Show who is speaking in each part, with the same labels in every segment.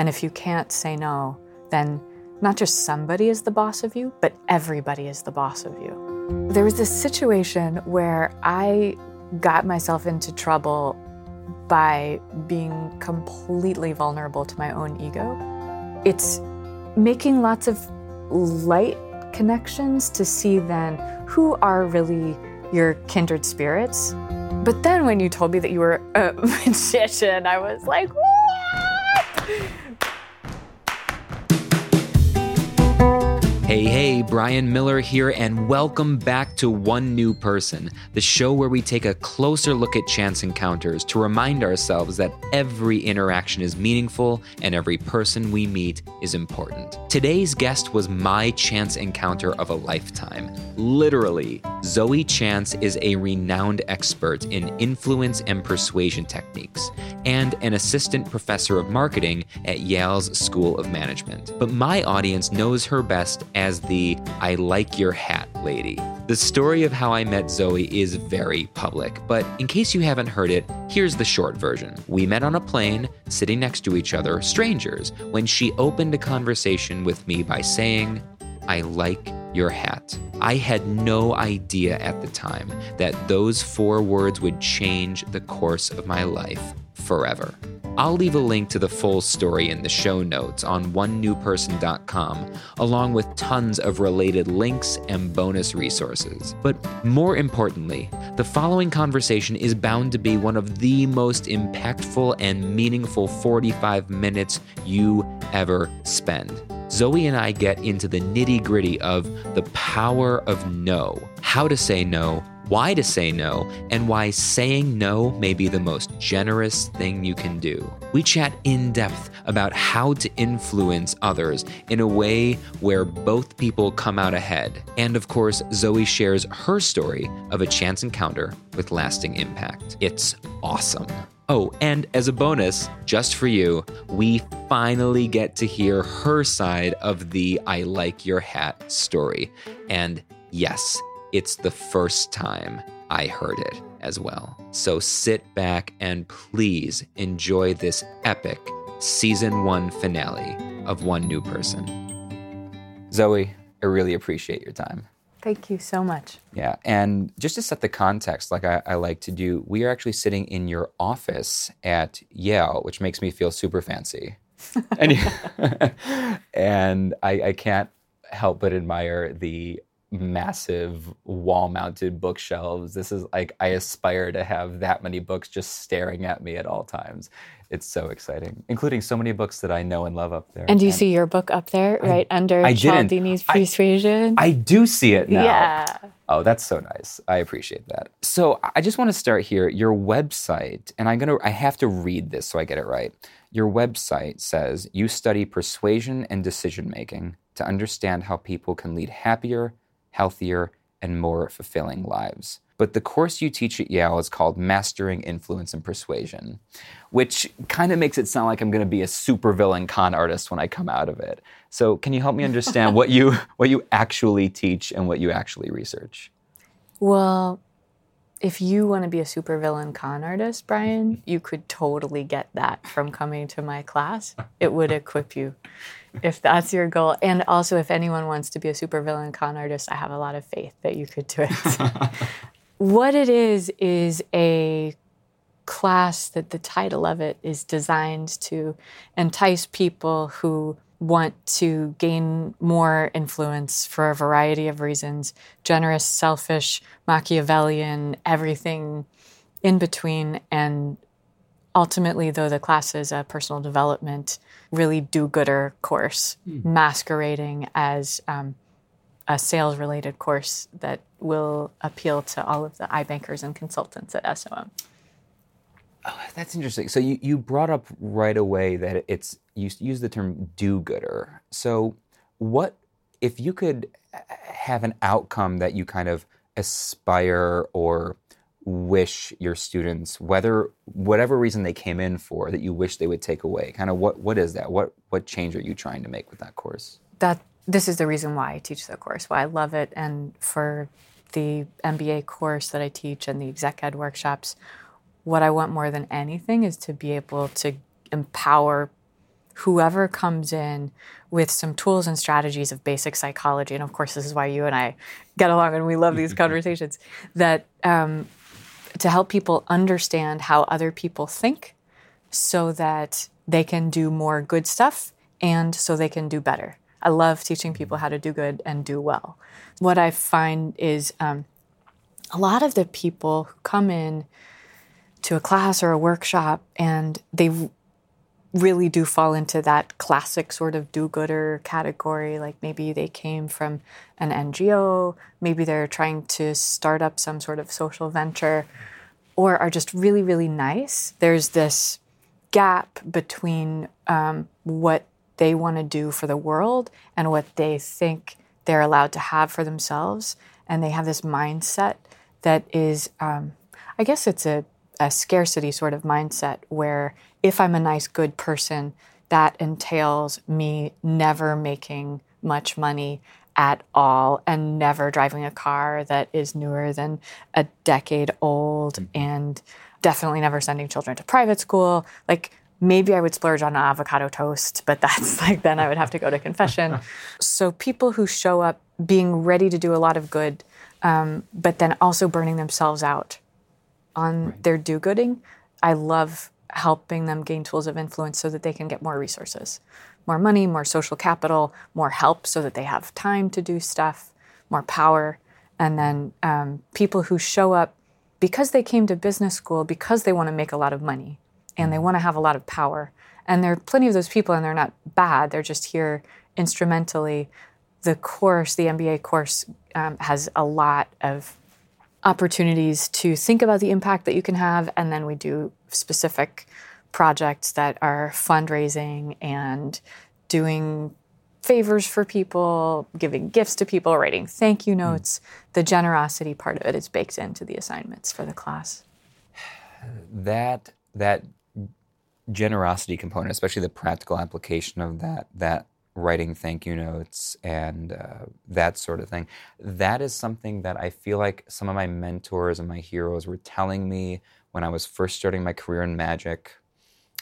Speaker 1: And if you can't say no, then not just somebody is the boss of you, but everybody is the boss of you. There was this situation where I got myself into trouble by being completely vulnerable to my own ego. It's making lots of light connections to see then who are really your kindred spirits. But then when you told me that you were a magician, I was like, what?
Speaker 2: Hey, hey, Brian Miller here, and welcome back to One New Person, the show where we take a closer look at chance encounters to remind ourselves that every interaction is meaningful and every person we meet is important. Today's guest was my chance encounter of a lifetime. Literally, Zoe Chance is a renowned expert in influence and persuasion techniques and an assistant professor of marketing at Yale's School of Management. But my audience knows her best as the I like your hat lady. The story of how I met Zoe is very public, but in case you haven't heard it, here's the short version. We met on a plane, sitting next to each other, strangers, when she opened a conversation with me by saying, I like your hat. I had no idea at the time that those four words would change the course of my life forever. I'll leave a link to the full story in the show notes on onenewperson.com, along with tons of related links and bonus resources. But more importantly, the following conversation is bound to be one of the most impactful and meaningful 45 minutes you ever spend. Zoe and I get into the nitty gritty of the power of no, how to say no, why to say no, and why saying no may be the most generous thing you can do. We chat in depth about how to influence others in a way where both people come out ahead. And of course, Zoe shares her story of a chance encounter with lasting impact. It's awesome. Oh, and as a bonus, just for you, we finally get to hear her side of the I like your hat story. And yes, it's the first time I heard it as well. So sit back and please enjoy this epic season one finale of One New Person. Zoe, I really appreciate your time.
Speaker 1: Thank you so much.
Speaker 2: Yeah. And just to set the context, like I, I, like to do, we are actually sitting in your office at Yale, which makes me feel super fancy. and and I, I can't help but admire the massive wall mounted bookshelves. This is like, I aspire to have that many books just staring at me at all times. It's so exciting, including so many books that I know and love up there.
Speaker 1: And do you and see your book up there, right I, under I Cialdini's Persuasion?
Speaker 2: I, I, do see it now.
Speaker 1: Yeah.
Speaker 2: Oh, that's so nice. I appreciate that. So I just want to start here. Your website, and I'm gonna, I have to read this so I get it right. Your website says you study persuasion and decision making to understand how people can lead happier, healthier, and more fulfilling lives. But the course you teach at Yale is called Mastering Influence and Persuasion, which kind of makes it sound like I'm going to be a supervillain con artist when I come out of it. So, can you help me understand what you what you actually teach and what you actually research?
Speaker 1: Well, if you want to be a supervillain con artist, Brian, you could totally get that from coming to my class. It would equip you if that's your goal. And also, if anyone wants to be a supervillain con artist, I have a lot of faith that you could do it. what it is, is a class that the title of it is designed to entice people who want to gain more influence for a variety of reasons generous, selfish, Machiavellian, everything in between, and ultimately, though the class is a personal development, really do gooder course, mm. masquerading as um, a sales related course that will appeal to all of the iBankers and consultants at SOM.
Speaker 2: Oh, that's interesting. So you, you brought up right away that it's you use the term do gooder. So what if you could have an outcome that you kind of aspire or wish your students, whether whatever reason they came in for, that you wish they would take away? Kind of what what is that? What what change are you trying to make with that course?
Speaker 1: That this is the reason why I teach the course, why I love it, and for the MBA course that I teach and the exec ed workshops, what I want more than anything is to be able to empower whoever comes in with some tools and strategies of basic psychology, and of course, this is why you and I get along and we love these conversations, that um, to help people understand how other people think so that they can do more good stuff and so they can do better. I love teaching people how to do good and do well. What I find is um, a lot of the people who come in to a class or a workshop and they really do fall into that classic sort of do gooder category. Like maybe they came from an NGO, maybe they're trying to start up some sort of social venture, or are just really, really nice. There's this gap between um, what they want to do for the world and what they think they're allowed to have for themselves. And they have this mindset that is, um, I guess it's a, a scarcity sort of mindset where if I'm a nice, good person, that entails me never making much money at all and never driving a car that is newer than a decade old mm-hmm. and definitely never sending children to private school. Like maybe I would splurge on an avocado toast, but that's like then I would have to go to confession. so people who show up being ready to do a lot of good, um, but then also burning themselves out on right. their do-gooding, I love helping them gain tools of influence so that they can get more resources, more money, more social capital, more help so that they have time to do stuff, more power. And then um, people who show up because they came to business school because they want to make a lot of money and they want to have a lot of power. And there are plenty of those people, and they're not bad. They're just here instrumentally. The course, the MBA course, um, has a lot of opportunities to think about the impact that you can have. And then we do specific projects that are fundraising and doing favors for people, giving gifts to people, writing thank you hmm. notes. Mm. The generosity part of it is baked into the assignments for the class.
Speaker 2: That that generosity component, especially the practical application of that that writing thank you notes and uh, that sort of thing. That is something that I feel like some of my mentors and my heroes were telling me when I was first starting my career in magic.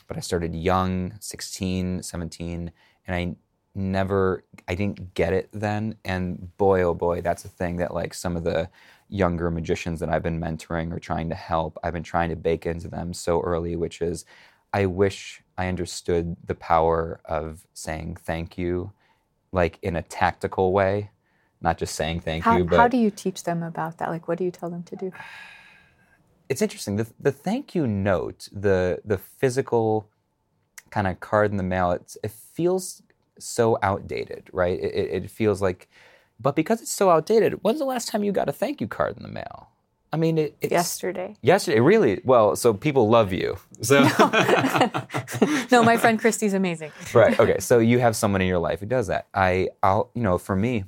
Speaker 2: But I started young, 16, 17, and I never, I didn't get it then. And boy, oh boy, that's a thing that like some of the younger magicians that I've been mentoring or trying to help, I've been trying to bake into them so early, which is I wish I understood the power of saying thank you, like in a tactical way, not just saying thank
Speaker 1: how,
Speaker 2: you.
Speaker 1: But how do you teach them about that? Like, what do you tell them to do?
Speaker 2: It's interesting. The, the thank you note, the the physical kind of card in the mail, it feels so outdated, right? It, it feels like, but because it's so outdated, when's the last time you got a thank you card in the mail? I mean, it, it's
Speaker 1: yesterday.
Speaker 2: Yesterday, really. Well, so people love you. So
Speaker 1: no. no, my friend Christy's amazing.
Speaker 2: right. Okay. So you have someone in your life who does that. I, I'll, you know, for me,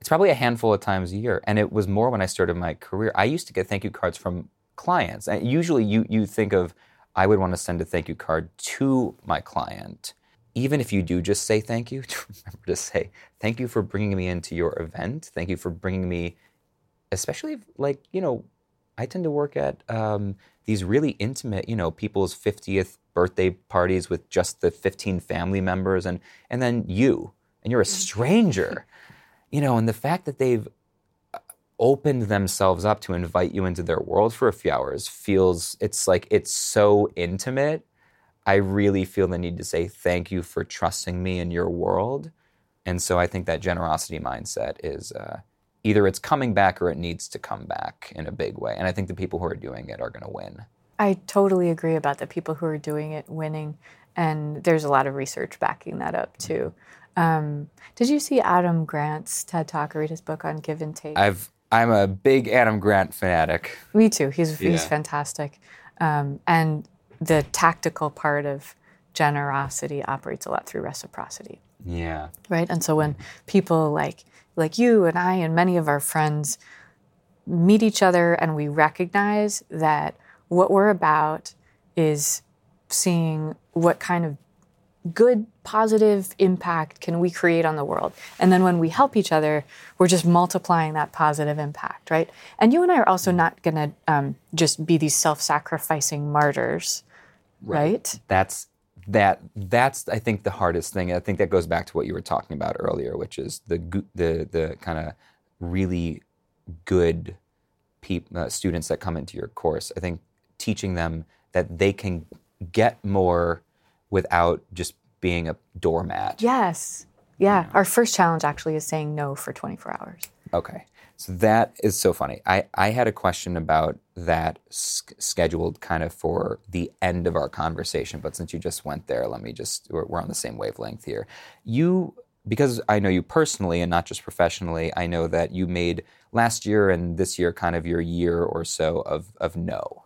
Speaker 2: it's probably a handful of times a year, and it was more when I started my career. I used to get thank you cards from clients, and usually you you think of I would want to send a thank you card to my client. Even if you do just say thank you, remember to say thank you for bringing me into your event. Thank you for bringing me, especially like you know I tend to work at um, these really intimate, you know, people's 50th birthday parties with just the 15 family members and, and then you, and you're a stranger, you know, and the fact that they've uh, opened themselves up to invite you into their world for a few hours feels, it's like, it's so intimate. I really feel the need to say thank you for trusting me in your world. And so I think that generosity mindset is, uh, either it's coming back or it needs to come back in a big way. And I think the people who are doing it are going to win.
Speaker 1: I totally agree about the people who are doing it winning. And there's a lot of research backing that up too. Um, did you see Adam Grant's TED Talk or read his book on give and take?
Speaker 2: I've I'm a big Adam Grant fanatic.
Speaker 1: Me too. He's yeah. he's fantastic, um, and the tactical part of generosity operates a lot through reciprocity.
Speaker 2: Yeah.
Speaker 1: Right. And so when people like like you and I and many of our friends meet each other and we recognize that what we're about is seeing what kind of good positive impact can we create on the world and then when we help each other we're just multiplying that positive impact right and you and i are also not going to um, just be these self-sacrificing martyrs right. right
Speaker 2: that's that that's I think the hardest thing. I think that goes back to what you were talking about earlier, which is the the the kind of really good peop, uh, students that come into your course. I think teaching them that they can get more without just being a doormat.
Speaker 1: Yes. Yeah. Our first challenge actually is saying no for 24 hours.
Speaker 2: Okay. So that is so funny. I, I had a question about that scheduled kind of for the end of our conversation, but since you just went there, let me just, we're, we're on the same wavelength here. You, because I know you personally and not just professionally, I know that you made last year and this year kind of your year or so of, of no.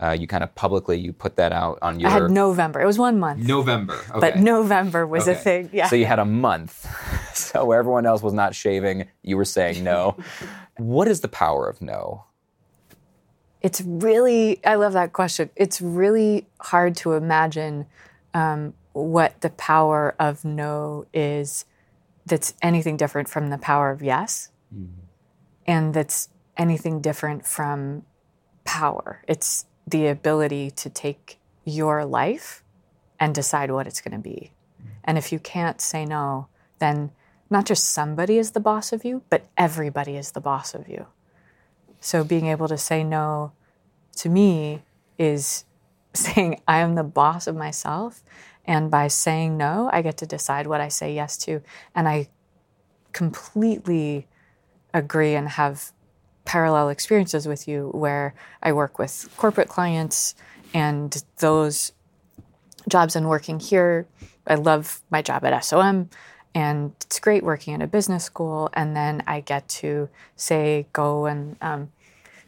Speaker 2: Uh, you kind of publicly you put that out on your
Speaker 1: I had November. It was one month.
Speaker 2: November,
Speaker 1: But. November was a thing. Yeah.
Speaker 2: So you had a month. so where everyone else was not shaving, you were saying no. what is the power of no?
Speaker 1: it's really i love that question it's really hard to imagine um, what the power of no is that's anything different from the power of yes and that's anything different from power it's the ability to take your life and decide what it's going to be and if you can't say no then not just somebody is the boss of you but everybody is the boss of you so being able to say no to me is saying I am the boss of myself. And by saying no, I get to decide what I say yes to. And I completely agree and have parallel experiences with you where I work with corporate clients and those jobs and working here. I love my job at SOM and it's great working at a business school. And then I get to say, go and um,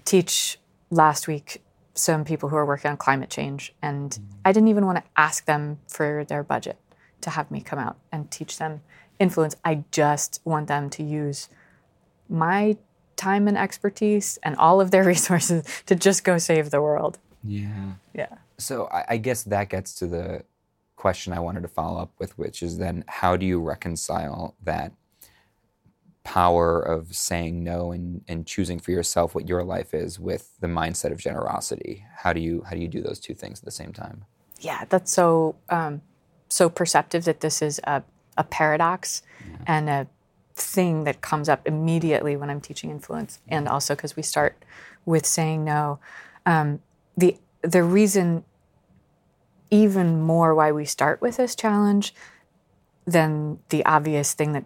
Speaker 1: teach last week some people who are working on climate change. And I didn't even want to ask them for their budget to have me come out and teach them influence. I just want them to use my time and expertise and all of their resources to just go save the world.
Speaker 2: Yeah.
Speaker 1: Yeah.
Speaker 2: So I, I guess that gets to the question I wanted to follow up with, which is then how do you reconcile that power of saying no and, and choosing for yourself what your life is with the mindset of generosity? How do you how do you do those two things at the same time?
Speaker 1: yeah, that's so um, so perceptive that this is a, a paradox and a thing that comes up immediately when I'm teaching influence, and also because we start with saying no. Um, the the reason, even more, why we start with this challenge than the obvious thing that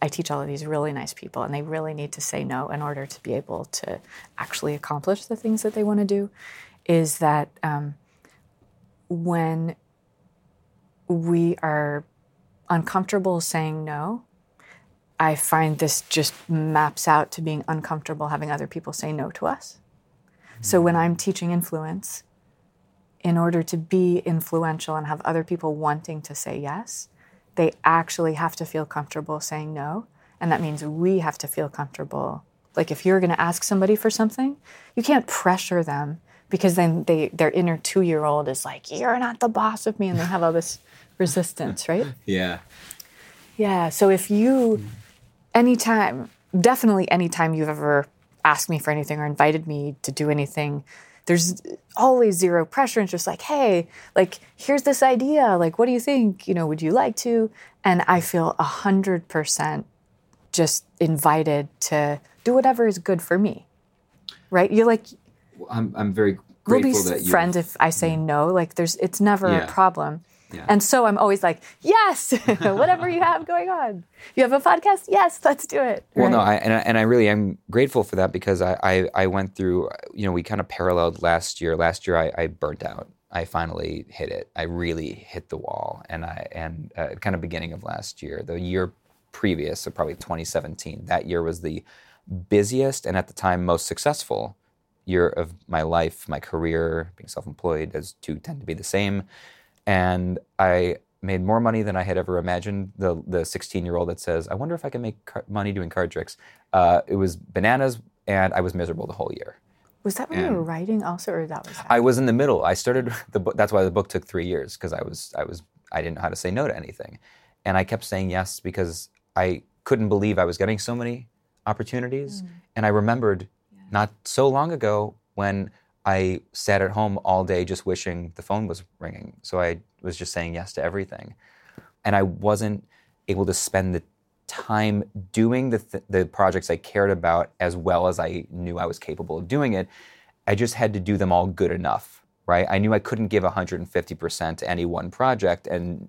Speaker 1: I teach all of these really nice people, and they really need to say no in order to be able to actually accomplish the things that they want to do, is that. Um, when we are uncomfortable saying no, I find this just maps out to being uncomfortable having other people say no to us. So when I'm teaching influence, in order to be influential and have other people wanting to say yes, they actually have to feel comfortable saying no. And that means we have to feel comfortable. Like if you're going to ask somebody for something, you can't pressure them because then they their inner 2-year-old is like, "You're not the boss of me." And they have all this resistance, right?
Speaker 2: Yeah.
Speaker 1: Yeah. So if you, anytime, definitely anytime you've ever asked me for anything or invited me to do anything, there's always zero pressure. It's just like, hey, like, here's this idea. Like, what do you think? You know, would you like to? And I feel a hundred percent just invited to do whatever is good for me. Right? You're like,
Speaker 2: I'm I'm very
Speaker 1: we'll be
Speaker 2: grateful that you
Speaker 1: friends if I say no. Like, there's, it's never
Speaker 2: Yeah.
Speaker 1: a problem.
Speaker 2: Yeah.
Speaker 1: And so I'm always like, yes, whatever you have going on. You have a podcast? Yes, let's do it.
Speaker 2: Well, no, I, and, I, and I really am grateful for that because I, I, I went through, you know, we kind of paralleled last year. Last year, I, I burnt out. I finally hit it. I really hit the wall, and I and uh, kind of beginning of last year, the year previous, so probably 2017. That year was the busiest and at the time most successful year of my life, my career, being self-employed, as two tend to be the same, and I made more money than I had ever imagined. The the 16 year old that says, "I wonder if I can make car- money doing card tricks." Uh, it was bananas, and I was miserable the whole year.
Speaker 1: was that when you were writing also, or that was that?
Speaker 2: I was in the middle. I started the book. That's why the book took three years because I was I was I didn't know how to say no to anything, and I kept saying yes because I couldn't believe I was getting so many opportunities. And I remembered not so long ago when I sat at home all day just wishing the phone was ringing. So I was just saying yes to everything. And I wasn't able to spend the time doing the, th- the projects I cared about as well as I knew I was capable of doing it. I just had to do them all good enough, right? I knew I couldn't give 150% to any one project. And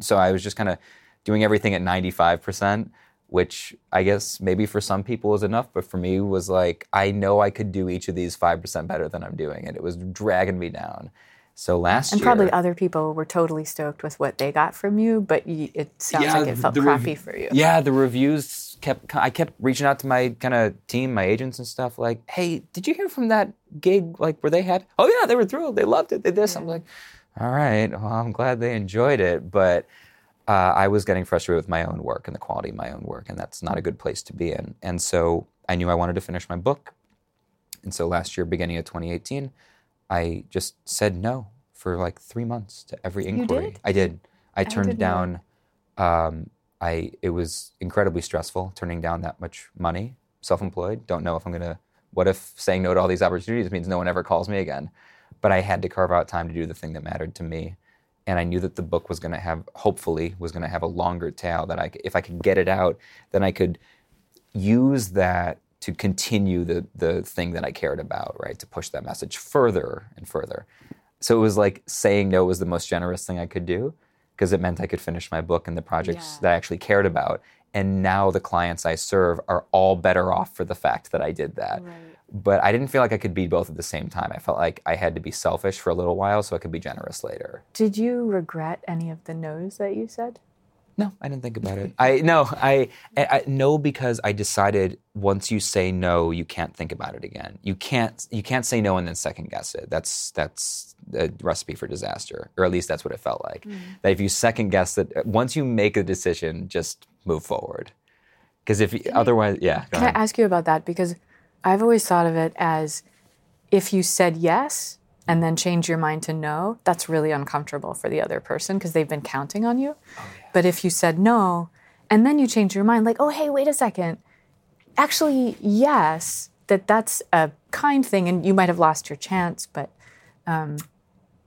Speaker 2: so I was just kind of doing everything at 95%, which I guess maybe for some people is enough, but for me was like, I know I could do each of these 5% better than I'm doing. And it was dragging me down. So last
Speaker 1: and
Speaker 2: year,
Speaker 1: probably other people were totally stoked with what they got from you, but it sounds like it felt crappy
Speaker 2: rev-
Speaker 1: for you.
Speaker 2: Yeah, the reviews kept. I kept reaching out to my kind of team, my agents and stuff. Like, hey, did you hear from that gig? Like, where they had? Oh yeah, they were thrilled. They loved it. They did this. I'm like, all right. Well, I'm glad they enjoyed it, but. Uh, I was getting frustrated with my own work and the quality of my own work, and that's not a good place to be in. And so I knew I wanted to finish my book. And so last year, beginning of 2018, I just said no for like three months to every inquiry.
Speaker 1: did?
Speaker 2: I did. I turned down. Um, I it was incredibly stressful turning down that much money. Self-employed. Don't know if I'm gonna. What if saying no to all these opportunities means no one ever calls me again? But I had to carve out time to do the thing that mattered to me, and I knew that the book was going to have, hopefully, was going to have a longer tail. That I, if I could get it out, then I could use that to continue the the thing that I cared about, right? To push that message further and further. So it was like saying no was the most generous thing I could do because it meant I could finish my book and the projects
Speaker 1: Yeah.
Speaker 2: that I actually cared about. And now the clients I serve are all better off for the fact that I did that. But I didn't feel like I could be both at the same time. I felt like I had to be selfish for a little while so I could be generous later.
Speaker 1: Did you regret any of the no's that you said?
Speaker 2: No, I didn't think about it. I no, I, I no because I decided once you say no, you can't think about it again. You can't you can't say no and then second guess it. That's that's a recipe for disaster, or at least that's what it felt like. Hmm. That if you second guess it, uh, once you make a decision, just move forward. Because if you, otherwise, yeah.
Speaker 1: Can I ask you about that? Because I've always thought of it as if you said yes and then change your mind to no, that's really uncomfortable for the other person because they've been counting on you. But if you said no and then you change your mind, like, oh, hey, wait a second, actually, yes, that that's a kind thing and you might have lost your chance, but um,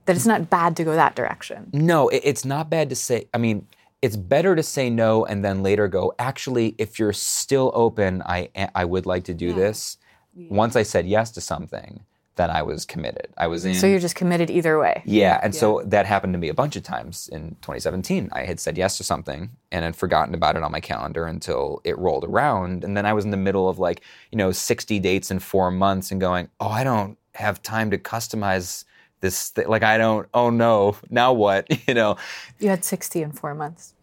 Speaker 1: that it's not bad to go that direction.
Speaker 2: No, it, it's not bad to say. I mean, it's better to say no and then later go. Actually, if you're still open, I I would like to do this. Once I said yes to something, then I was committed. I was in.
Speaker 1: So you're just committed either way.
Speaker 2: yeah, and so that happened to me a bunch of times in 2017. I had said yes to something and had forgotten about it on my calendar until it rolled around, and then I was in the middle of like you know 60 dates in four months and going, oh, I don't have time to customize this. Th- like I don't. Oh no, now what? You know.
Speaker 1: You had 60 in four months.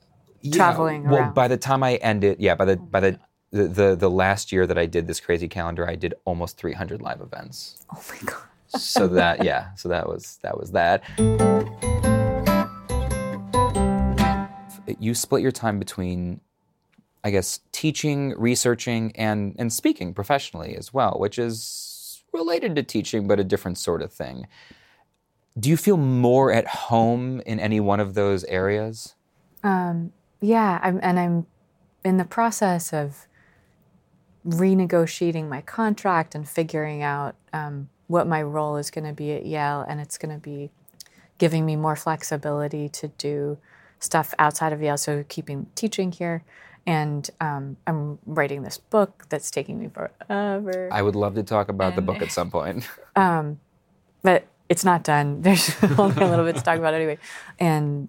Speaker 2: Yeah,
Speaker 1: traveling
Speaker 2: well,
Speaker 1: around.
Speaker 2: by the time I ended, yeah, by the by the, oh the the the last year that I did this crazy calendar, I did almost 300 live events.
Speaker 1: Oh my God.
Speaker 2: So that yeah, so that was that was that. You split your time between I guess teaching, researching and and speaking professionally as well, which is related to teaching but a different sort of thing. Do you feel more at home in any one of those areas?
Speaker 1: Um, yeah, I'm, and I'm in the process of renegotiating my contract and figuring out um, what my role is going to be at Yale, and it's going to be giving me more flexibility to do stuff outside of Yale, so keeping teaching here. And um, I'm writing this book that's taking me forever.
Speaker 2: I would love to talk about the book at some point.
Speaker 1: but it's not done. There's only a little bit to talk about anyway. And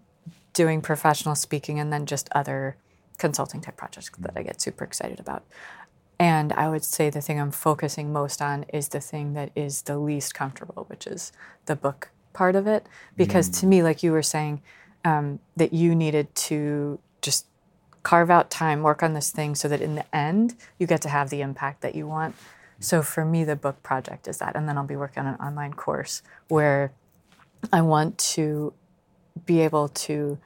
Speaker 1: doing professional speaking and then just other consulting type projects that I get super excited about. And I would say the thing I'm focusing most on is the thing that is the least comfortable, which is the book part of it. Because to me, like you were saying, um, that you needed to just carve out time, work on this thing so that in the end, you get to have the impact that you want. So for me, the book project is that. And then I'll be working on an online course where I want to be able to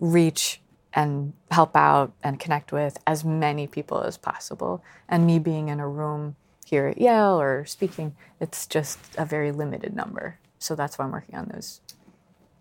Speaker 1: reach and help out and connect with as many people as possible. And me being in a room here at Yale or speaking, it's just a very limited number. So that's why I'm working on those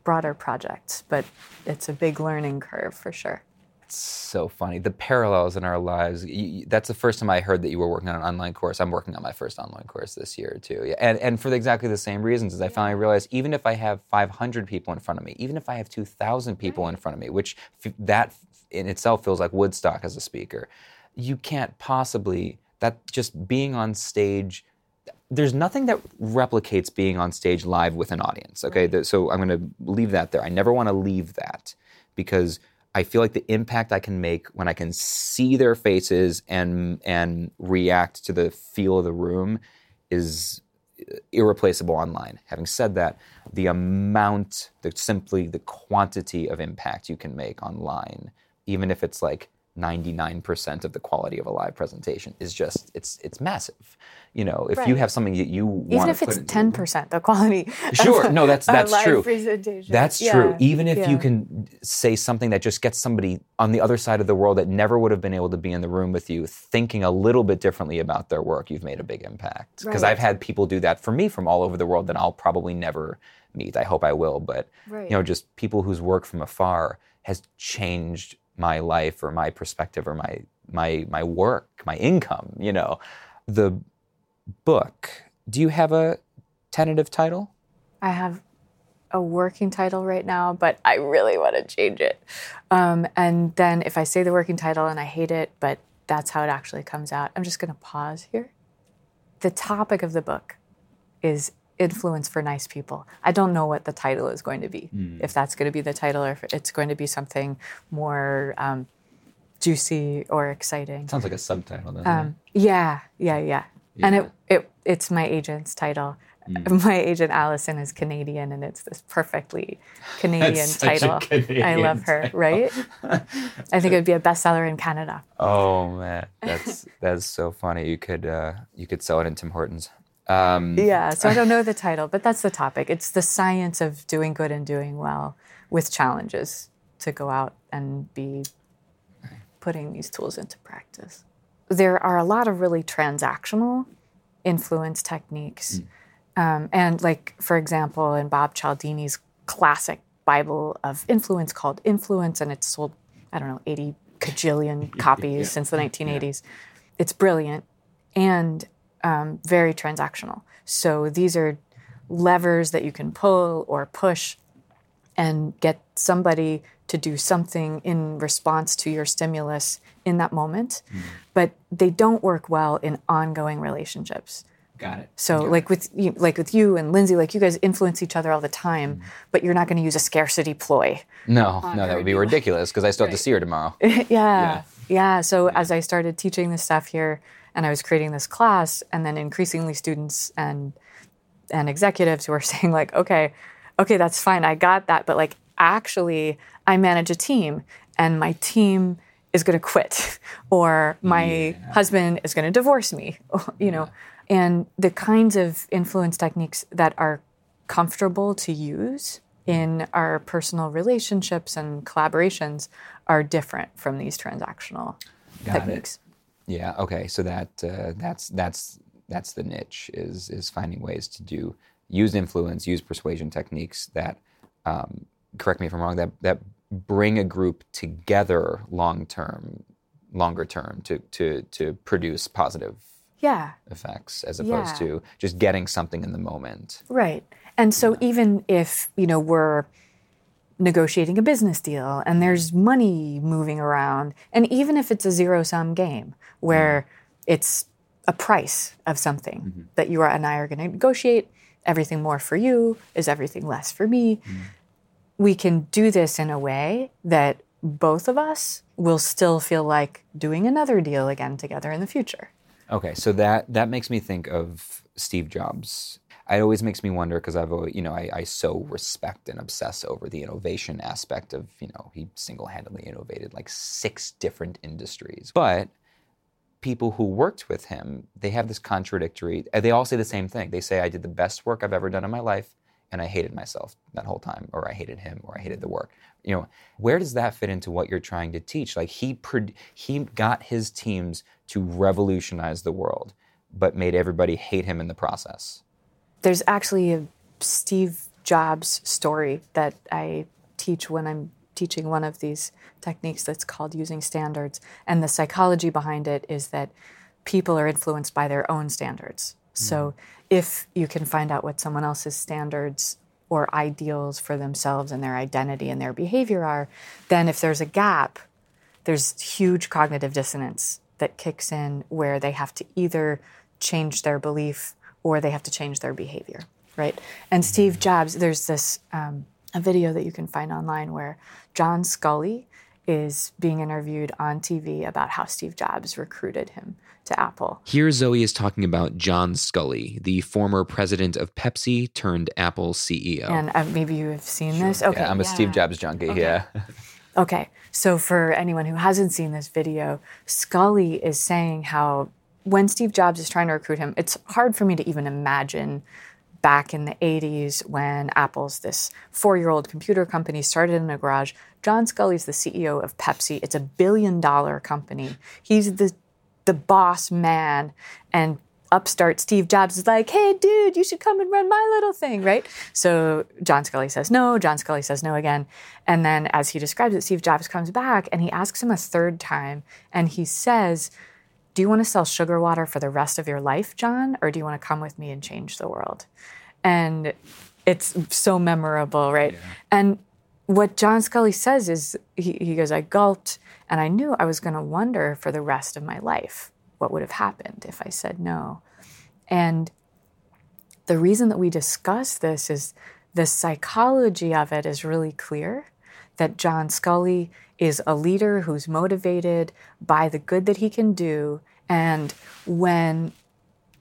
Speaker 1: broader projects. But it's a big learning curve for sure.
Speaker 2: That's so funny. The parallels in our lives. You, that's the first time I heard that you were working on an online course. I'm working on my first online course this year too. Yeah, and and for exactly the same reasons. As I finally realized, even if I have 500 people in front of me, even if I have 2,000 people in front of me, which f- that in itself feels like Woodstock as a speaker, you can't possibly. That just being on stage there's nothing that replicates being on stage live with an audience. Okay, Th- so I'm going to leave that there. I never want to leave that because I feel like the impact I can make when I can see their faces and and react to the feel of the room is uh, irreplaceable online. Having said that, the amount, the simply the quantity of impact you can make online, even if it's like 99% of the quality of a live presentation is just it's it's massive. You know, if you have something that you want
Speaker 1: Even
Speaker 2: to
Speaker 1: if it's
Speaker 2: into-
Speaker 1: ten percent the quality.
Speaker 2: Sure, no, that's that's true. That's
Speaker 1: Yeah,
Speaker 2: true. Even if you can say something that just gets somebody on the other side of the world that never would have been able to be in the room with you thinking a little bit differently about their work, you've made a big impact. Because
Speaker 1: Right.
Speaker 2: I've had people do that for me from all over the world that I'll probably never meet. I hope I will, but
Speaker 1: Right.
Speaker 2: you know, just people whose work from afar has changed my life or my perspective or my my my work, my income, you know. The book, do you have a tentative title?
Speaker 1: I have a working title right now, but I really want to change it. Um, and then if I say the working title and I hate it, but that's how it actually comes out, I'm just going to pause here. The topic of the book is influence for nice people. I don't know what the title is going to be, if that's going to be the title or if it's going to be something more um, juicy or exciting.
Speaker 2: Sounds like a subtitle, doesn't
Speaker 1: Um, yeah, yeah, yeah. And it, it it's my agent's title. My agent Allison is Canadian, and it's this perfectly Canadian
Speaker 2: That's such a
Speaker 1: title. I love her,
Speaker 2: title.
Speaker 1: right? I think it would be a bestseller in Canada.
Speaker 2: Oh man, that's that's so funny. You could uh, you could sell it in Tim Hortons. Um,
Speaker 1: Yeah, so I don't know the title, but that's the topic. It's the science of doing good and doing well with challenges to go out and be putting these tools into practice. There are a lot of really transactional influence techniques. Um, and, like, for example, in Bob Cialdini's classic Bible of influence called Influence, and it's sold, I don't know, 80 cajillion copies since the 1980s. It's brilliant and um, very transactional. So these are levers that you can pull or push and get somebody to do something in response to your stimulus in that moment. But they don't work well in ongoing relationships.
Speaker 2: Got it.
Speaker 1: So, like with you, like with you and Lindsay, like you guys influence each other all the time,
Speaker 2: Mm.
Speaker 1: but you're not going to use a scarcity ploy.
Speaker 2: No, no, that would be ridiculous because I still have to see her tomorrow.
Speaker 1: yeah. yeah. So as I started teaching this stuff here and I was creating this class and then increasingly students and and executives who are saying like, okay, okay, that's fine. I got that. But like actually I manage a team and my team is going to quit or my husband is going to divorce me, you know. And the kinds of influence techniques that are comfortable to use in our personal relationships and collaborations are different from these transactional
Speaker 2: Got it. Yeah. Okay. So that uh, that's that's that's the niche is is finding ways to do use influence, use persuasion techniques that um, correct me if I'm wrong that that bring a group together long term, longer term to to to produce positive
Speaker 1: Yeah,
Speaker 2: effects as opposed
Speaker 1: Yeah.
Speaker 2: to just getting something in the moment.
Speaker 1: right. And so even if, you know, we're negotiating a business deal and mm-hmm. there's money moving around, and even if it's a zero sum game where mm-hmm. it's a price of something mm-hmm. that you and I are going to negotiate, everything more for you is everything less for me. We can do this in a way that both of us will still feel like doing another deal again together in the future.
Speaker 2: Okay, so that that makes me think of Steve Jobs. It always makes me wonder because I've you know I, I so respect and obsess over the innovation aspect of you know he single handedly innovated like six different industries, but people who worked with him they have this contradictory. They all say the same thing. They say I did the best work I've ever done in my life, and I hated myself that whole time, or I hated him, or I hated the work. You know, where does that fit into what you're trying to teach? Like he he got his teams to revolutionize the world, but made everybody hate him in the process.
Speaker 1: There's actually a Steve Jobs story that I teach when I'm teaching one of these techniques that's called using standards. And the psychology behind it is that people are influenced by their own standards. Mm-hmm. So if you can find out what someone else's standards or ideals for themselves and their identity and their behavior are, then if there's a gap, there's huge cognitive dissonance that kicks in where they have to either change their belief or they have to change their behavior, right? And Steve Jobs, there's this um, a video that you can find online where John Sculley is being interviewed on TV about how Steve Jobs recruited him to Apple.
Speaker 3: Here, Zoe is talking about John Sculley, the former president of Pepsi turned Apple CEO.
Speaker 1: And uh, maybe you have seen this. Okay,
Speaker 2: yeah, I'm a Steve Jobs junkie. Yeah.
Speaker 1: Okay, so for anyone who hasn't seen this video, Sculley is saying how when Steve Jobs is trying to recruit him, it's hard for me to even imagine back in the 80s when Apple's this four year old computer company started in a garage. John Sculley's the CEO of Pepsi. It's a billion dollar company. He's the, the boss man. And upstart Steve Jobs is like, hey, dude, you should come and run my little thing, right? So John Sculley says no. John Sculley says no again. And then as he describes it, Steve Jobs comes back and he asks him a third time. And he says, do you want to sell sugar water for the rest of your life, John? Or do you want to come with me and change the world? And it's so memorable, right? Yeah. And what John Sculley says is he, he goes, I gulped and I knew I was going to wonder for the rest of my life what would have happened if I said no. And the reason that we discuss this is the psychology of it is really clear that John Sculley is a leader who's motivated by the good that he can do. And when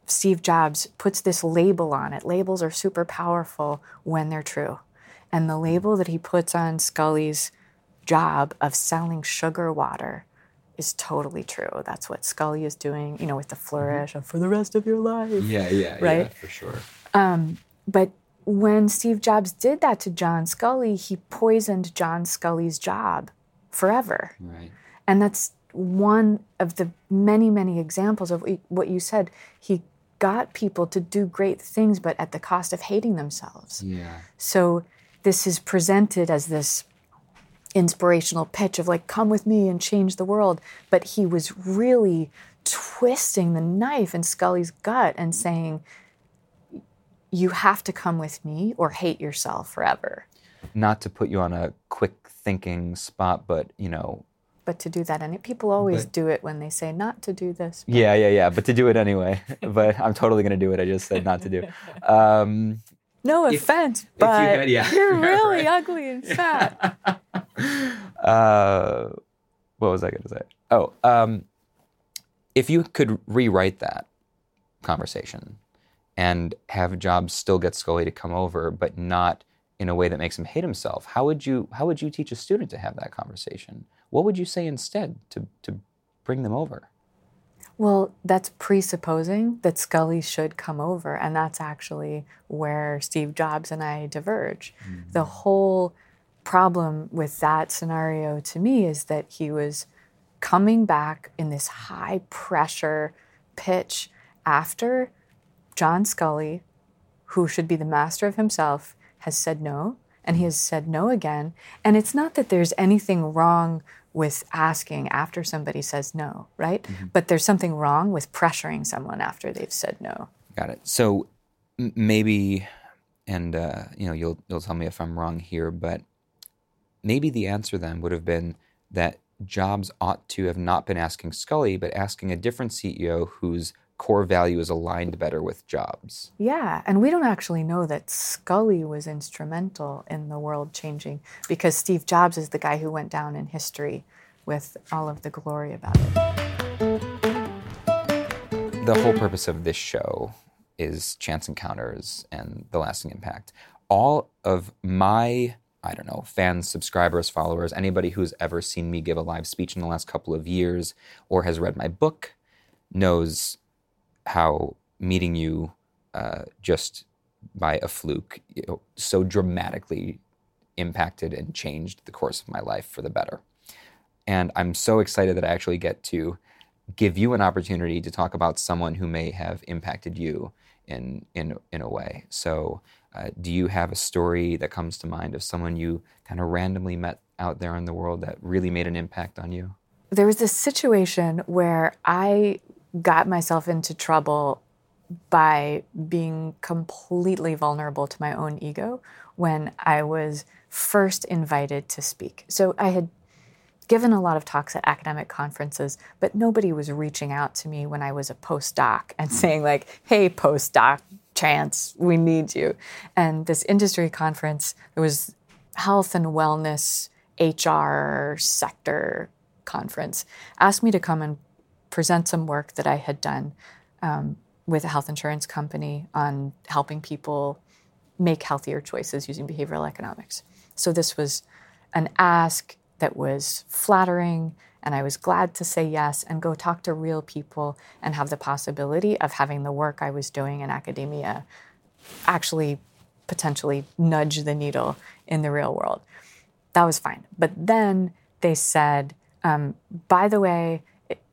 Speaker 1: Steve Jobs puts this label on it, labels are super powerful when they're true. And the label that he puts on Sculley's job of selling sugar water is totally true. That's what Sculley is doing, you know, with the flourish of for the rest of your life.
Speaker 2: Yeah, yeah, right? yeah, for sure.
Speaker 1: Um, but when Steve Jobs did that to John Sculley, he poisoned John Sculley's job forever.
Speaker 2: Right.
Speaker 1: And that's one of the many, many examples of what you said. He got people to do great things, but at the cost of hating themselves.
Speaker 2: Yeah.
Speaker 1: So this is presented as this inspirational pitch of like, come with me and change the world. But he was really twisting the knife in Sculley's gut and saying, you have to come with me or hate yourself forever.
Speaker 2: Not to put you on a quick thinking spot, but you know.
Speaker 1: But to do that, and people always but, do it when they say not to do this.
Speaker 2: But. Yeah, yeah, yeah. But to do it anyway. but I'm totally going to do it. I just said not to do. Um,
Speaker 1: no if, offense, but you had, yeah, you're really right. ugly and fat.
Speaker 2: uh, what was I going to say? Oh, um, if you could rewrite that conversation and have Jobs still get Sculley to come over, but not in a way that makes him hate himself. How would you how would you teach a student to have that conversation? What would you say instead to to bring them over?
Speaker 1: Well, that's presupposing that Sculley should come over, and that's actually where Steve Jobs and I diverge. Mm-hmm. The whole problem with that scenario to me is that he was coming back in this high pressure pitch after John Sculley, who should be the master of himself, has said no, and he has said no again. And it's not that there's anything wrong with asking after somebody says no, right? Mm-hmm. But there's something wrong with pressuring someone after they've said no.
Speaker 2: Got it. So m- maybe, and uh, you know, you'll you'll tell me if I'm wrong here, but maybe the answer then would have been that Jobs ought to have not been asking Sculley, but asking a different CEO who's core value is aligned better with Jobs.
Speaker 1: Yeah, and we don't actually know that Sculley was instrumental in the world changing because Steve Jobs is the guy who went down in history with all of the glory about it.
Speaker 2: The whole purpose of this show is chance encounters and the lasting impact. All of my I don't know, fans, subscribers, followers, anybody who's ever seen me give a live speech in the last couple of years or has read my book knows how meeting you uh, just by a fluke you know, so dramatically impacted and changed the course of my life for the better. And I'm so excited that I actually get to give you an opportunity to talk about someone who may have impacted you in in in a way. So, uh, do you have a story that comes to mind of someone you kind of randomly met
Speaker 4: out there in the world that really made an impact on you?
Speaker 1: There was this situation where I got myself into trouble by being completely vulnerable to my own ego when I was first invited to speak. So I had given a lot of talks at academic conferences, but nobody was reaching out to me when I was a postdoc and saying, like, hey, postdoc, chance, we need you. And this industry conference, it was health and wellness HR sector conference, asked me to come and present some work that I had done um, with a health insurance company on helping people make healthier choices using behavioral economics. So this was an ask that was flattering, and I was glad to say yes and go talk to real people and have the possibility of having the work I was doing in academia actually potentially nudge the needle in the real world. That was fine. But then they said, um, by the way,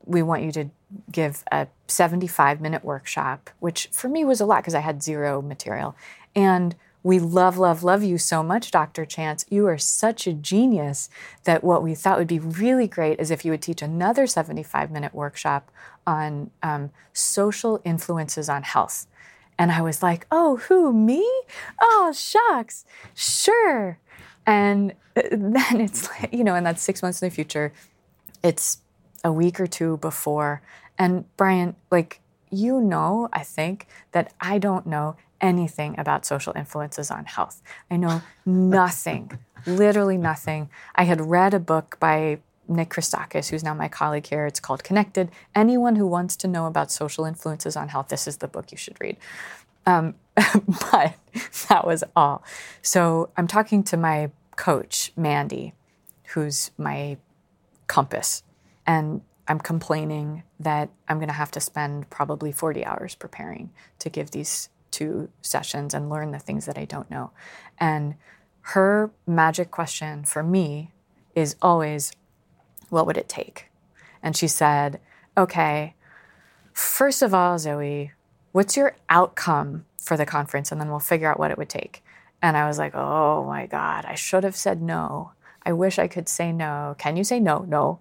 Speaker 1: we want you to give a 75 minute workshop, which for me was a lot because I had zero material. And we love, love, love you so much, Dr. Chance. You are such a genius that what we thought would be really great is if you would teach another 75 minute workshop on um, social influences on health. And I was like, oh, who, me? Oh, shucks, sure. And uh, then it's like, you know, and that's six months in the future. It's a week or two before. And Brian, like, you know, I think that I don't know anything about social influences on health. I know nothing, literally nothing. I had read a book by Nick Christakis, who's now my colleague here. It's called Connected. Anyone who wants to know about social influences on health, this is the book you should read. Um, but that was all. So I'm talking to my coach, Mandy, who's my compass. And I'm complaining that I'm going to have to spend probably 40 hours preparing to give these two sessions and learn the things that I don't know. And her magic question for me is always, what would it take? And she said, okay, first of all, Zoe, what's your outcome for the conference? And then we'll figure out what it would take. And I was like, oh my God, I should have said no. I wish I could say no. Can you say no? No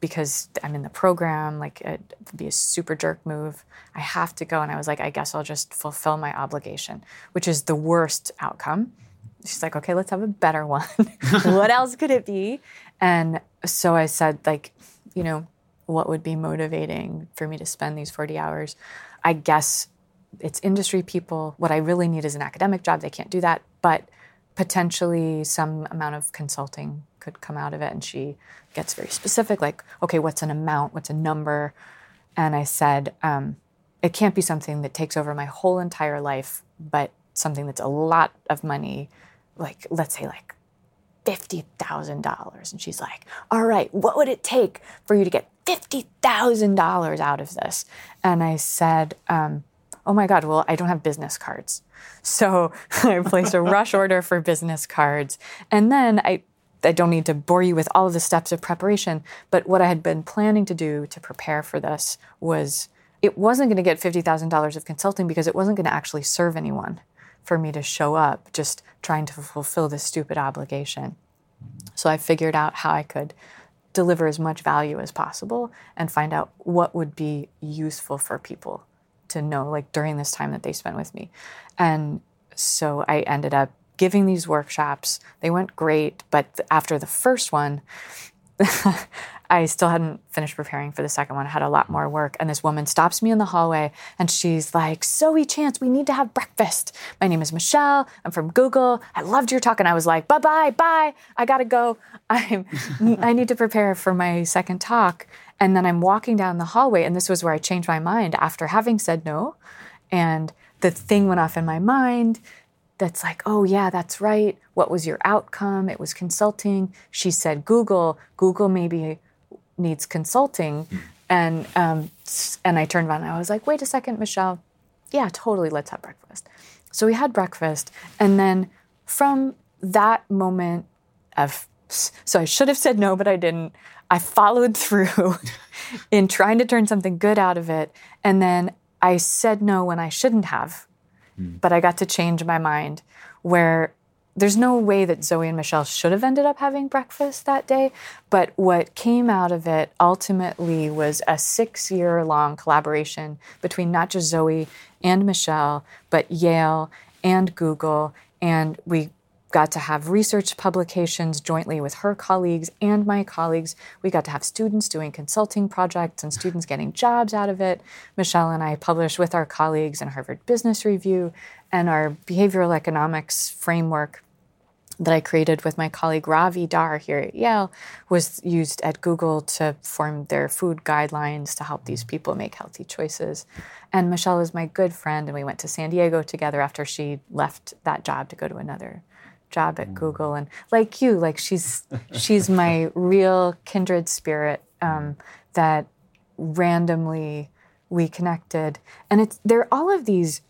Speaker 1: because I'm in the program, like it'd be a super jerk move. I have to go. And I was like, I guess I'll just fulfill my obligation, which is the worst outcome. She's like, okay, let's have a better one. what else could it be? And so I said, like, you know, what would be motivating for me to spend these 40 hours? I guess it's industry people. What I really need is an academic job. They can't do that. But potentially some amount of consulting could come out of it. And she gets very specific, like, okay, what's an amount? What's a number? And I said, um, it can't be something that takes over my whole entire life, but something that's a lot of money, like, let's say, like $50,000. And she's like, all right, what would it take for you to get $50,000 out of this? And I said, um, oh my God, well, I don't have business cards. So I placed a rush order for business cards. And then I, I don't need to bore you with all of the steps of preparation, but what I had been planning to do to prepare for this was it wasn't going to get $50,000 of consulting because it wasn't going to actually serve anyone for me to show up just trying to fulfill this stupid obligation. So I figured out how I could deliver as much value as possible and find out what would be useful for people to know like during this time that they spent with me. And so I ended up giving these workshops. They went great, but after the first one, I still hadn't finished preparing for the second one. I had a lot more work. And this woman stops me in the hallway and she's like, Zoe Chance, we need to have breakfast. My name is Michelle. I'm from Google. I loved your talk. And I was like, bye bye, bye. I gotta go. I'm, I need to prepare for my second talk. And then I'm walking down the hallway, and this was where I changed my mind after having said no. And the thing went off in my mind that's like, oh, yeah, that's right. What was your outcome? It was consulting. She said Google. Google maybe needs consulting. And, um, and I turned around and I was like, wait a second, Michelle. Yeah, totally. Let's have breakfast. So we had breakfast. And then from that moment of, so I should have said no, but I didn't. I followed through in trying to turn something good out of it. And then I said no when I shouldn't have, mm. but I got to change my mind where there's no way that Zoe and Michelle should have ended up having breakfast that day. But what came out of it ultimately was a six year long collaboration between not just Zoe and Michelle, but Yale and Google. And we got to have research publications jointly with her colleagues and my colleagues. We got to have students doing consulting projects and students getting jobs out of it. Michelle and I published with our colleagues in Harvard Business Review and our behavioral economics framework that I created with my colleague Ravi Dhar here at Yale was used at Google to form their food guidelines to help these people make healthy choices. And Michelle is my good friend, and we went to San Diego together after she left that job to go to another job at Google. And like you, like she's she's my real kindred spirit um, that randomly we connected. And it's there are all of these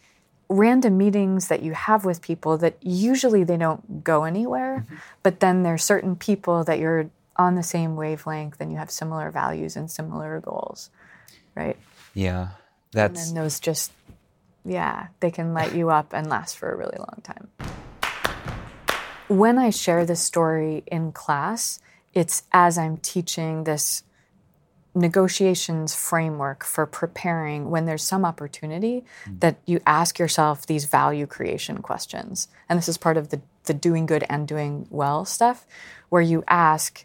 Speaker 1: random meetings that you have with people that usually they don't go anywhere, mm-hmm. but then there's certain people that you're on the same wavelength and you have similar values and similar goals, right?
Speaker 2: Yeah, that's.
Speaker 1: And those just, yeah, they can light you up and last for a really long time. When I share this story in class, it's as I'm teaching this negotiations framework for preparing when there's some opportunity mm. that you ask yourself these value creation questions. And this is part of the, the doing good and doing well stuff, where you ask,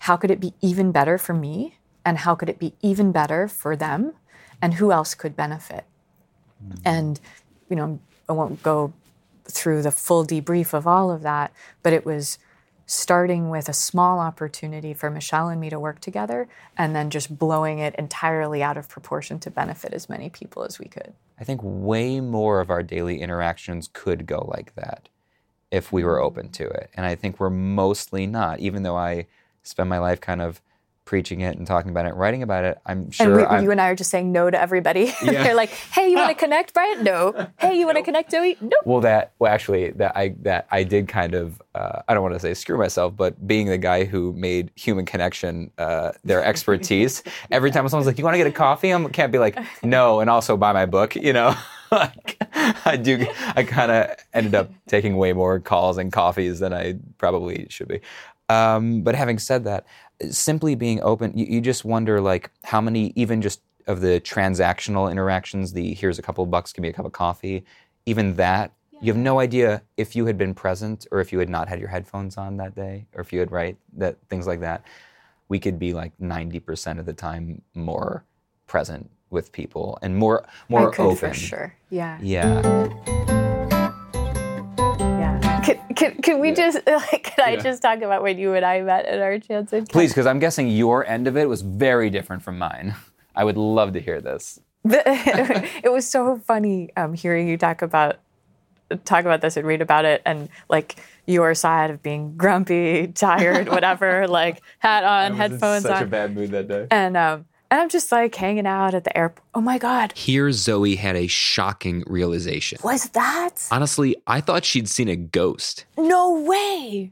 Speaker 1: how could it be even better for me? And how could it be even better for them? And who else could benefit? Mm. And, you know, I won't go through the full debrief of all of that, but it was starting with a small opportunity for Michelle and me to work together and then just blowing it entirely out of proportion to benefit as many people as we could.
Speaker 2: I think way more of our daily interactions could go like that if we were open to it. And I think we're mostly not, even though I spend my life kind of preaching it and talking about it, writing about it, I'm sure.
Speaker 1: And we, you and I are just saying no to everybody. Yeah. They're like, "Hey, you want to connect, Brian? No. Hey, you want to connect, Joey? No."
Speaker 2: Well, that well, actually, that I that I did kind of uh, I don't want to say screw myself, but being the guy who made human connection uh, their expertise, every time someone's like, "You want to get a coffee?" I can't be like, "No," and also buy my book, you know. I do. I kind of ended up taking way more calls and coffees than I probably should be. Um, but having said that, simply being open, you, you, just wonder like how many, even just of the transactional interactions, the here's a couple of bucks, give me a cup of coffee, even that, you have no idea if you had been present or if you had not had your headphones on that day or if you had, right, that things like that. We could be like 90% of the time more present with people and more more
Speaker 1: I could
Speaker 2: open.
Speaker 1: For sure. Yeah.
Speaker 2: Yeah.
Speaker 1: Can, can, we just like can I just talk about when you and I met at our chance
Speaker 2: Please, because I'm guessing your end of it was very different from mine. I would love to hear this.
Speaker 1: it was so funny um, hearing you talk about talk about this and read about it and like your side of being grumpy, tired, whatever, like hat on, headphones
Speaker 2: such
Speaker 1: on.
Speaker 2: Such a bad mood that day.
Speaker 1: And um, and I'm just like hanging out at the airport. Oh my God.
Speaker 5: Here, Zoe had a shocking realization.
Speaker 1: Was that?
Speaker 5: Honestly, I thought she'd seen a ghost.
Speaker 1: No way.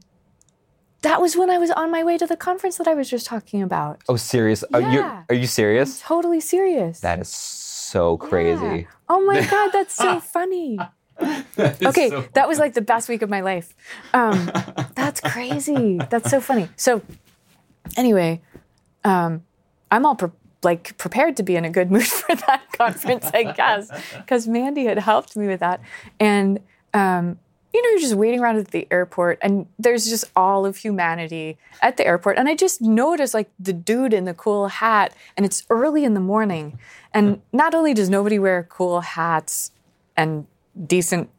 Speaker 1: That was when I was on my way to the conference that I was just talking about.
Speaker 2: Oh, serious? Yeah. Are, you, are you serious?
Speaker 1: I'm totally serious.
Speaker 2: That is so crazy. Yeah.
Speaker 1: Oh my God, that's so funny. that okay, so that was like the best week of my life. Um, that's crazy. That's so funny. So, anyway, um, I'm all pre- like prepared to be in a good mood for that conference, I guess, because Mandy had helped me with that. And um, you know, you're just waiting around at the airport, and there's just all of humanity at the airport. And I just noticed like the dude in the cool hat, and it's early in the morning. And not only does nobody wear cool hats and decent,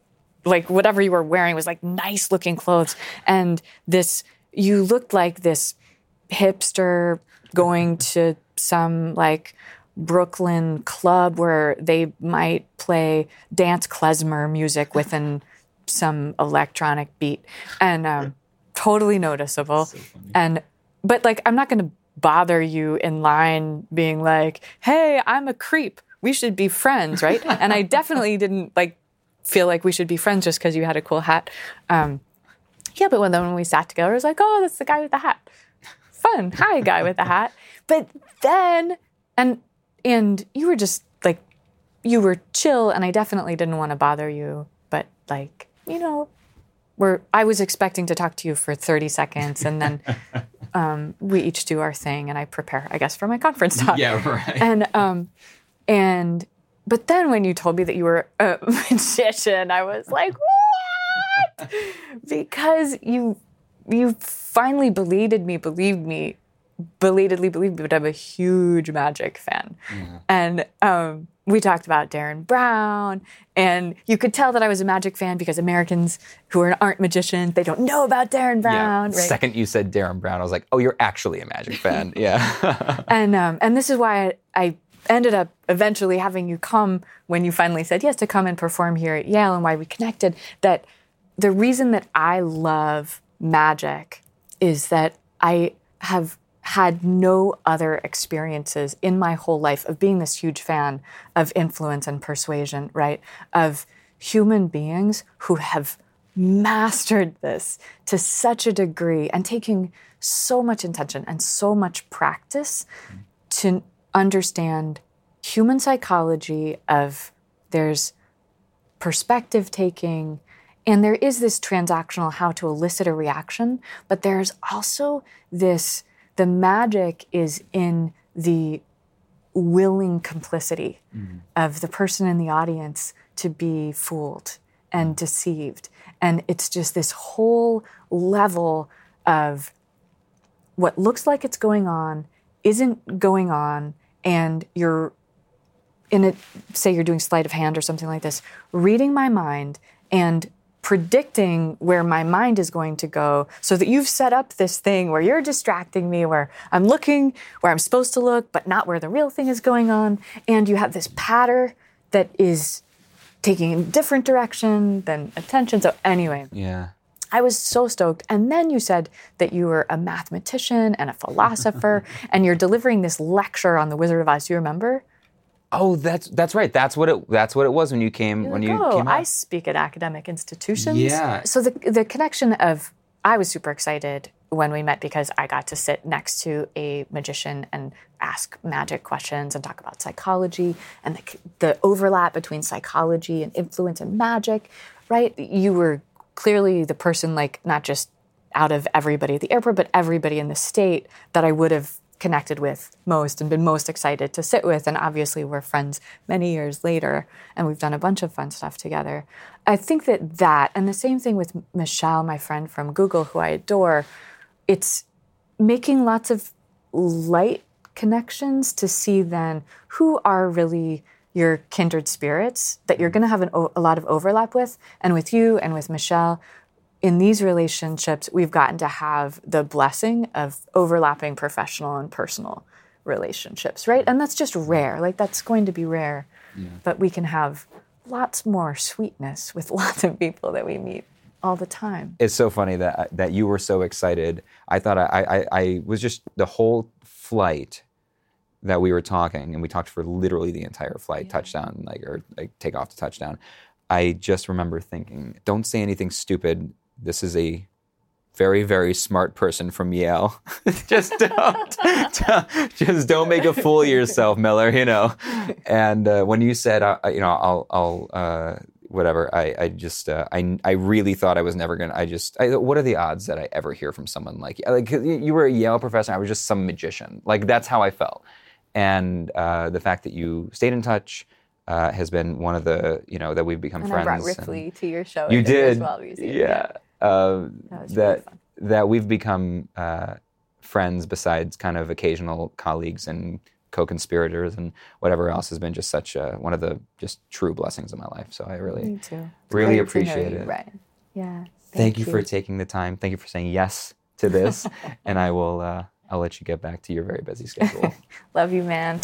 Speaker 1: like whatever you were wearing was like nice looking clothes, and this you looked like this hipster going to some like Brooklyn club where they might play dance klezmer music within some electronic beat and um, totally noticeable. So and but like I'm not going to bother you in line being like, "Hey, I'm a creep. We should be friends," right? and I definitely didn't like feel like we should be friends just because you had a cool hat. Um, yeah, but when then when we sat together, I was like, "Oh, that's the guy with the hat." Fun. Hi, guy with the hat. But then, and and you were just like, you were chill, and I definitely didn't want to bother you. But like, you know, we're I was expecting to talk to you for 30 seconds and then um, we each do our thing and I prepare, I guess, for my conference talk.
Speaker 4: Yeah, right.
Speaker 1: And um and but then when you told me that you were a magician, I was like, what? because you you finally believed me, believed me, belatedly believed me, but I'm a huge magic fan. And um, we talked about Derren Brown, and you could tell that I was a magic fan because Americans who are, aren't magicians, they don't know about Derren Brown.
Speaker 4: yeah.
Speaker 1: right?
Speaker 4: Second you said Derren Brown, I was like, oh, you're actually a Magic fan. Yeah.
Speaker 1: and um, and this is why I, I ended up eventually having you come when you finally said yes to come and perform here at Yale, and why we connected. That the reason that I love magic is that I have had no other experiences in my whole life of being this huge fan of influence and persuasion, right? Of human beings who have mastered this to such a degree and taking so much intention and so much practice to understand human psychology of there's perspective taking and there is this transactional how to elicit a reaction but there's also this the magic is in the willing complicity mm-hmm. of the person in the audience to be fooled and mm-hmm. deceived. And it's just this whole level of what looks like it's going on isn't going on and you're in a say you're doing sleight of hand or something like this reading my mind and predicting where my mind is going to go so that you've set up this thing where you're distracting me where i'm looking where i'm supposed to look but not where the real thing is going on and you have this patter that is taking a different direction than attention so anyway
Speaker 4: yeah.
Speaker 1: I was so stoked. And then you said that you were a mathematician and a philosopher, and you're delivering this lecture on the Wizard of Oz. Do you remember?
Speaker 4: Oh, that's that's right. That's what it that's what it was when you came when you
Speaker 1: oh,
Speaker 4: came
Speaker 1: I speak at academic institutions.
Speaker 4: Yeah.
Speaker 1: So the the connection of I was super excited when we met because I got to sit next to a magician and ask magic questions and talk about psychology and the, the overlap between psychology and influence and magic, right? You were clearly the person, like, not just out of everybody at the airport, but everybody in the state that I would have connected with most and been most excited to sit with. And obviously, we're friends many years later, and we've done a bunch of fun stuff together. I think that that, and the same thing with Michelle, my friend from Google, who I adore, it's making lots of light connections to see then who are really your kindred spirits that you're mm. going to have an, a lot of overlap with. And with you and with Michelle, in these relationships, we've gotten to have the blessing of overlapping professional and personal relationships, right? And that's just rare. Like, that's going to be rare. But we can have lots more sweetness with lots of people that we meet all the time.
Speaker 4: It's so funny that that you were so excited. I thought I, I I was just the whole flight that we were talking, and we talked for literally the entire flight, touchdown, like or like take off to touchdown. I just remember thinking, don't say anything stupid. This is a very very smart person from Yale. just don't, don't- just don't make a fool of yourself, Miller. You know. And uh, when you said, uh, you know, I'll I'll. Uh, Whatever. I, I just uh, I I really thought I was never gonna. I just I, what are the odds that I ever hear from someone like like you you were a Yale professor? I was just some magician. Like that's how I felt. And uh, the fact that you stayed in touch uh, has been one of the you know that we've become
Speaker 1: And
Speaker 4: friends.
Speaker 1: I brought
Speaker 4: and-
Speaker 1: Ripley to your show.
Speaker 4: you did.
Speaker 1: Museum.
Speaker 4: Yeah. Uh,
Speaker 1: was really
Speaker 4: that that we've become uh, friends besides kind of occasional colleagues and co-conspirators and whatever else has been just such uh, one of the just true blessings of my life. So I really. Really
Speaker 1: great to know
Speaker 4: appreciate
Speaker 1: you,
Speaker 4: it.
Speaker 1: Ryan. Yeah.
Speaker 4: thank, you for taking the time. Thank you for saying yes to this, and I will uh, I'll let you get back to your very busy schedule.
Speaker 1: Love you, man.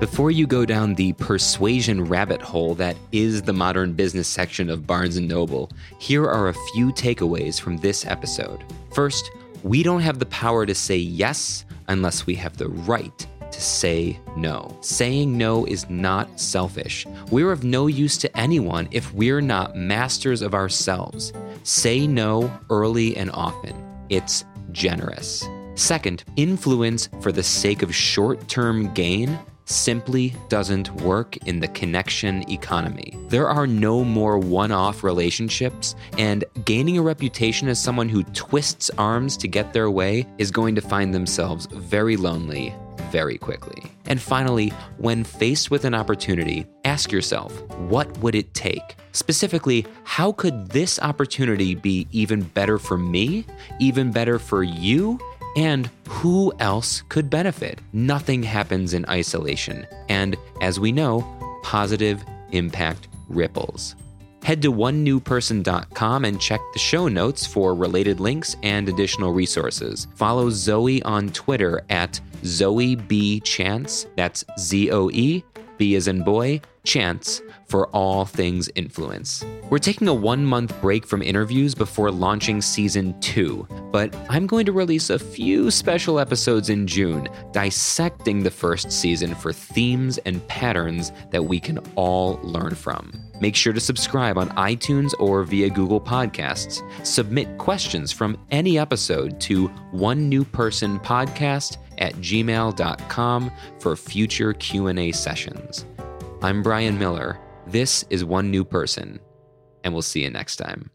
Speaker 2: Before you go down the persuasion rabbit hole that is the modern business section of Barnes & Noble, here are a few takeaways from this episode. First, we don't have the power to say yes unless we have the right to say no. Saying no is not selfish. We're of no use to anyone if we're not masters of ourselves. Say no early and often. It's generous. Second, influence for the sake of short term gain simply doesn't work in the connection economy. There are no more one off relationships, and gaining a reputation as someone who twists arms to get their way is going to find themselves very lonely very quickly. And finally, when faced with an opportunity, ask yourself what would it take? Specifically, how could this opportunity be even better for me, even better for you? And who else could benefit? Nothing happens in isolation. And as we know, positive impact ripples. Head to onenewperson.com and check the show notes for related links and additional resources. Follow Zoe on Twitter at Zoe B Chance. That's Z O E, B as in boy, Chance for all things influence. We're taking a one month break from interviews before launching season two, but I'm going to release a few special episodes in June dissecting the first season for themes and patterns that we can all learn from. Make sure to subscribe on iTunes or via Google Podcasts. Submit questions from any episode to one new person podcast at gmail.com for future Q&A sessions. I'm Brian Miller. This is One New Person, and we'll see you next time.